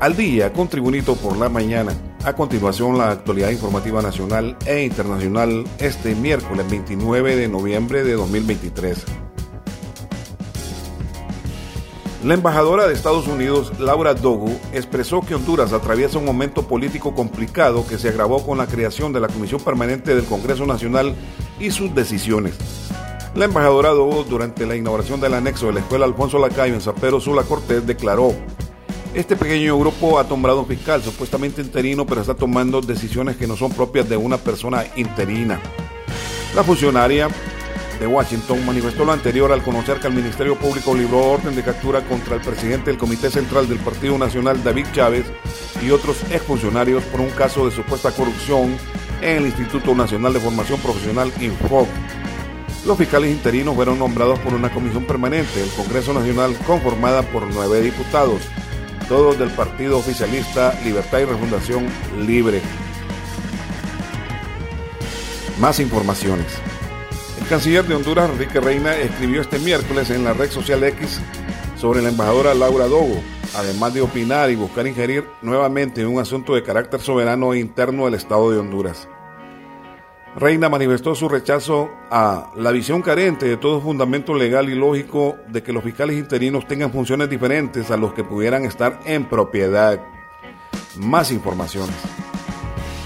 Al día con Tribunito por la mañana. A continuación, la actualidad informativa nacional e internacional este miércoles 29 de noviembre de 2023. La embajadora de Estados Unidos, Laura Dogu, expresó que Honduras atraviesa un momento político complicado que se agravó con la creación de la Comisión Permanente del Congreso Nacional y sus decisiones. La embajadora Dogu, durante la inauguración del anexo de la Escuela Alfonso Lacayo en San Sula Cortés, declaró este pequeño grupo ha tomado un fiscal supuestamente interino, pero está tomando decisiones que no son propias de una persona interina. La funcionaria de Washington manifestó lo anterior al conocer que el Ministerio Público libró orden de captura contra el presidente del Comité Central del Partido Nacional, David Chávez, y otros exfuncionarios por un caso de supuesta corrupción en el Instituto Nacional de Formación Profesional, INFOC. Los fiscales interinos fueron nombrados por una comisión permanente del Congreso Nacional conformada por nueve diputados, todos del partido oficialista Libertad y Refundación Libre. Más informaciones. El canciller de Honduras, Enrique Reina, escribió este miércoles en la red social X sobre la embajadora Laura Dogo, además de opinar y buscar ingerir nuevamente en un asunto de carácter soberano e interno del Estado de Honduras. Reina manifestó su rechazo a la visión carente de todo fundamento legal y lógico de que los fiscales interinos tengan funciones diferentes a los que pudieran estar en propiedad. Más informaciones.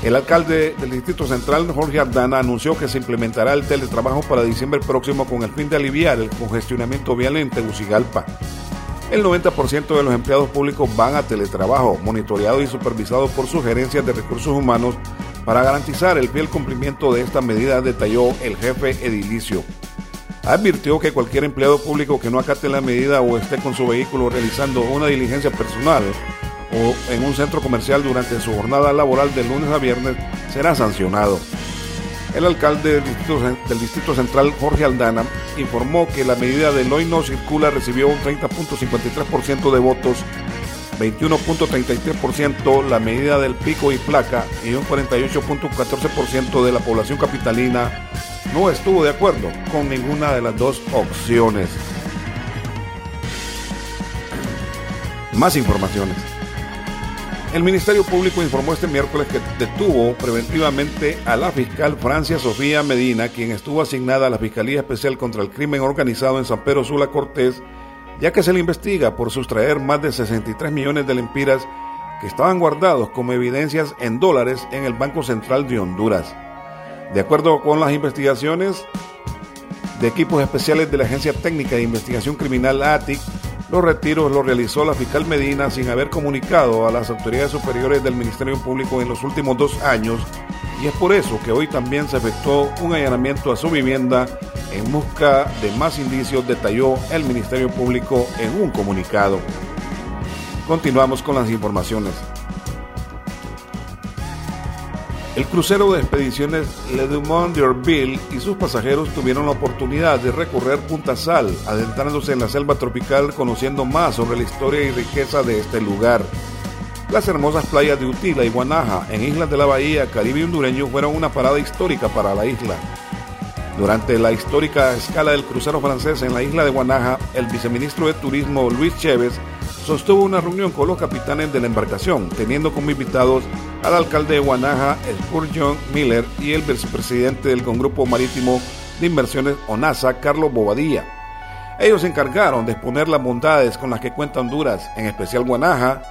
El alcalde del Distrito Central, Jorge Ardana, anunció que se implementará el teletrabajo para diciembre próximo con el fin de aliviar el congestionamiento vial en Tegucigalpa. El 90% de los empleados públicos van a teletrabajo, monitoreado y supervisado por sugerencias de recursos humanos para garantizar el fiel cumplimiento de esta medida, detalló el jefe edilicio. Advirtió que cualquier empleado público que no acate la medida o esté con su vehículo realizando una diligencia personal o en un centro comercial durante su jornada laboral de lunes a viernes será sancionado. El alcalde del Distrito, Central, Jorge Aldana, informó que la medida de hoy no circula recibió un 30.53% de votos 21.33% la medida del pico y placa y un 48.14% de la población capitalina no estuvo de acuerdo con ninguna de las dos opciones. Más informaciones. El Ministerio Público informó este miércoles que detuvo preventivamente a la fiscal Francia Sofía Medina, quien estuvo asignada a la Fiscalía Especial contra el Crimen Organizado en San Pedro Sula Cortés ya que se le investiga por sustraer más de 63 millones de lempiras que estaban guardados como evidencias en dólares en el Banco Central de Honduras. De acuerdo con las investigaciones de equipos especiales de la Agencia Técnica de Investigación Criminal ATIC, los retiros los realizó la fiscal Medina sin haber comunicado a las autoridades superiores del Ministerio Público en los últimos dos años y es por eso que hoy también se efectuó un allanamiento a su vivienda en busca de más indicios, detalló el Ministerio Público en un comunicado. Continuamos con las informaciones. El crucero de expediciones Le Dumont d'Urville y sus pasajeros tuvieron la oportunidad de recorrer Punta Sal, adentrándose en la selva tropical, conociendo más sobre la historia y riqueza de este lugar. Las hermosas playas de Utila y Guanaja, en Islas de la Bahía, Caribe hondureño, fueron una parada histórica para la isla. Durante la histórica escala del crucero francés en la isla de Guanaja, el viceministro de Turismo Luis Chévez sostuvo una reunión con los capitanes de la embarcación, teniendo como invitados al alcalde de Guanaja, Spurgeon Miller, y el vicepresidente del Congrupo Marítimo de Inversiones ONASA, Carlos Bobadilla. Ellos se encargaron de exponer las bondades con las que cuenta Honduras, en especial Guanaja,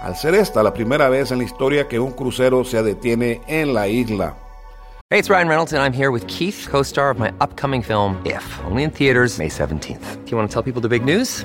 al ser esta la primera vez en la historia que un crucero se detiene en la isla. Hey, it's Ryan Reynolds, and I'm here with Keith, co star of my upcoming film, If, only in theaters, May 17th. Do you want to tell people the big news?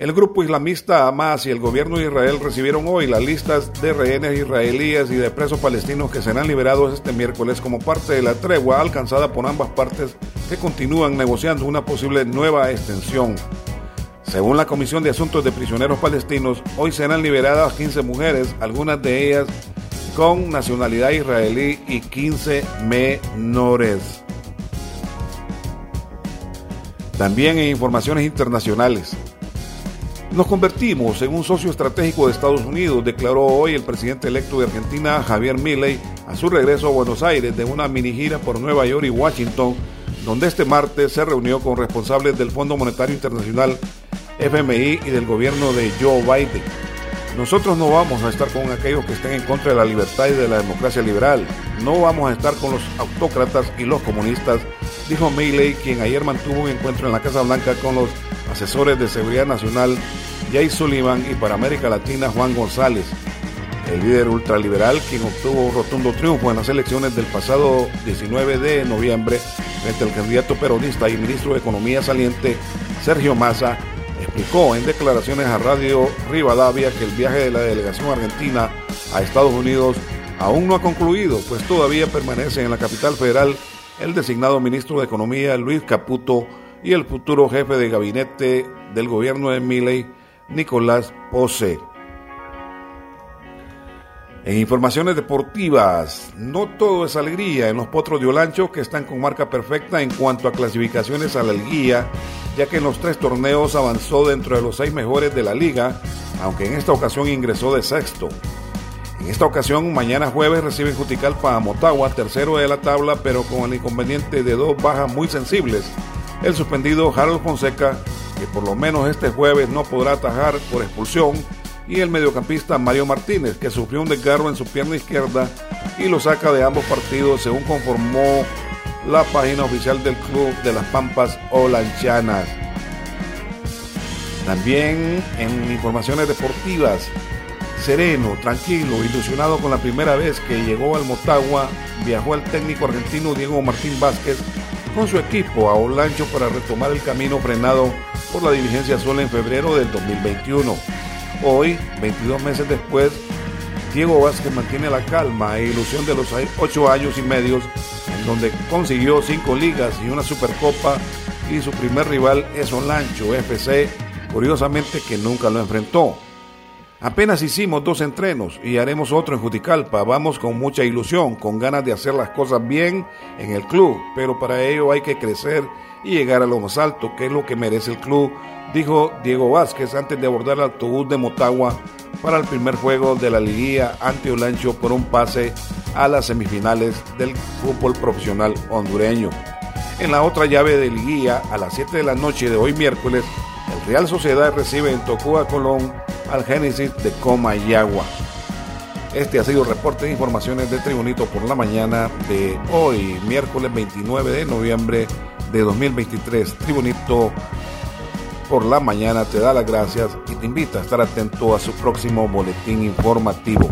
El grupo islamista Hamas y el gobierno de Israel recibieron hoy las listas de rehenes israelíes y de presos palestinos que serán liberados este miércoles como parte de la tregua alcanzada por ambas partes que continúan negociando una posible nueva extensión. Según la Comisión de Asuntos de Prisioneros Palestinos, hoy serán liberadas 15 mujeres, algunas de ellas con nacionalidad israelí y 15 menores. También en informaciones internacionales. Nos convertimos en un socio estratégico de Estados Unidos, declaró hoy el presidente electo de Argentina, Javier Milley, a su regreso a Buenos Aires de una mini gira por Nueva York y Washington, donde este martes se reunió con responsables del Fondo Monetario Internacional, FMI y del gobierno de Joe Biden. Nosotros no vamos a estar con aquellos que estén en contra de la libertad y de la democracia liberal. No vamos a estar con los autócratas y los comunistas, dijo Milley, quien ayer mantuvo un encuentro en la Casa Blanca con los asesores de seguridad nacional Jay Sullivan y para América Latina Juan González. El líder ultraliberal, quien obtuvo un rotundo triunfo en las elecciones del pasado 19 de noviembre frente al candidato peronista y ministro de Economía saliente Sergio Massa, explicó en declaraciones a Radio Rivadavia que el viaje de la delegación argentina a Estados Unidos aún no ha concluido, pues todavía permanece en la capital federal el designado ministro de Economía Luis Caputo y el futuro jefe de gabinete del gobierno de Milley, Nicolás Pose. En informaciones deportivas, no todo es alegría en los potros de Olancho que están con marca perfecta en cuanto a clasificaciones a la liguilla, ya que en los tres torneos avanzó dentro de los seis mejores de la liga, aunque en esta ocasión ingresó de sexto. En esta ocasión, mañana jueves reciben Juticalpa a Motagua, tercero de la tabla, pero con el inconveniente de dos bajas muy sensibles. El suspendido Harold Fonseca, que por lo menos este jueves no podrá atajar por expulsión, y el mediocampista Mario Martínez, que sufrió un desgarro en su pierna izquierda y lo saca de ambos partidos, según conformó la página oficial del Club de las Pampas Olanchanas. También en informaciones deportivas, sereno, tranquilo, ilusionado con la primera vez que llegó al Motagua, viajó el técnico argentino Diego Martín Vázquez con su equipo a Olancho para retomar el camino frenado por la dirigencia sola en febrero del 2021. Hoy, 22 meses después, Diego Vázquez mantiene la calma e ilusión de los ocho años y medios, en donde consiguió cinco ligas y una supercopa, y su primer rival es Olancho FC, curiosamente que nunca lo enfrentó. Apenas hicimos dos entrenos y haremos otro en Juticalpa. Vamos con mucha ilusión, con ganas de hacer las cosas bien en el club, pero para ello hay que crecer y llegar a lo más alto, que es lo que merece el club, dijo Diego Vázquez antes de abordar el autobús de Motagua para el primer juego de la liguilla ante Olancho por un pase a las semifinales del fútbol profesional hondureño. En la otra llave de liguilla, a las 7 de la noche de hoy miércoles, el Real Sociedad recibe en Tocua Colón al Génesis de Coma y Agua. Este ha sido el reporte de informaciones de Tribunito por la mañana de hoy, miércoles 29 de noviembre de 2023. Tribunito por la mañana te da las gracias y te invita a estar atento a su próximo boletín informativo.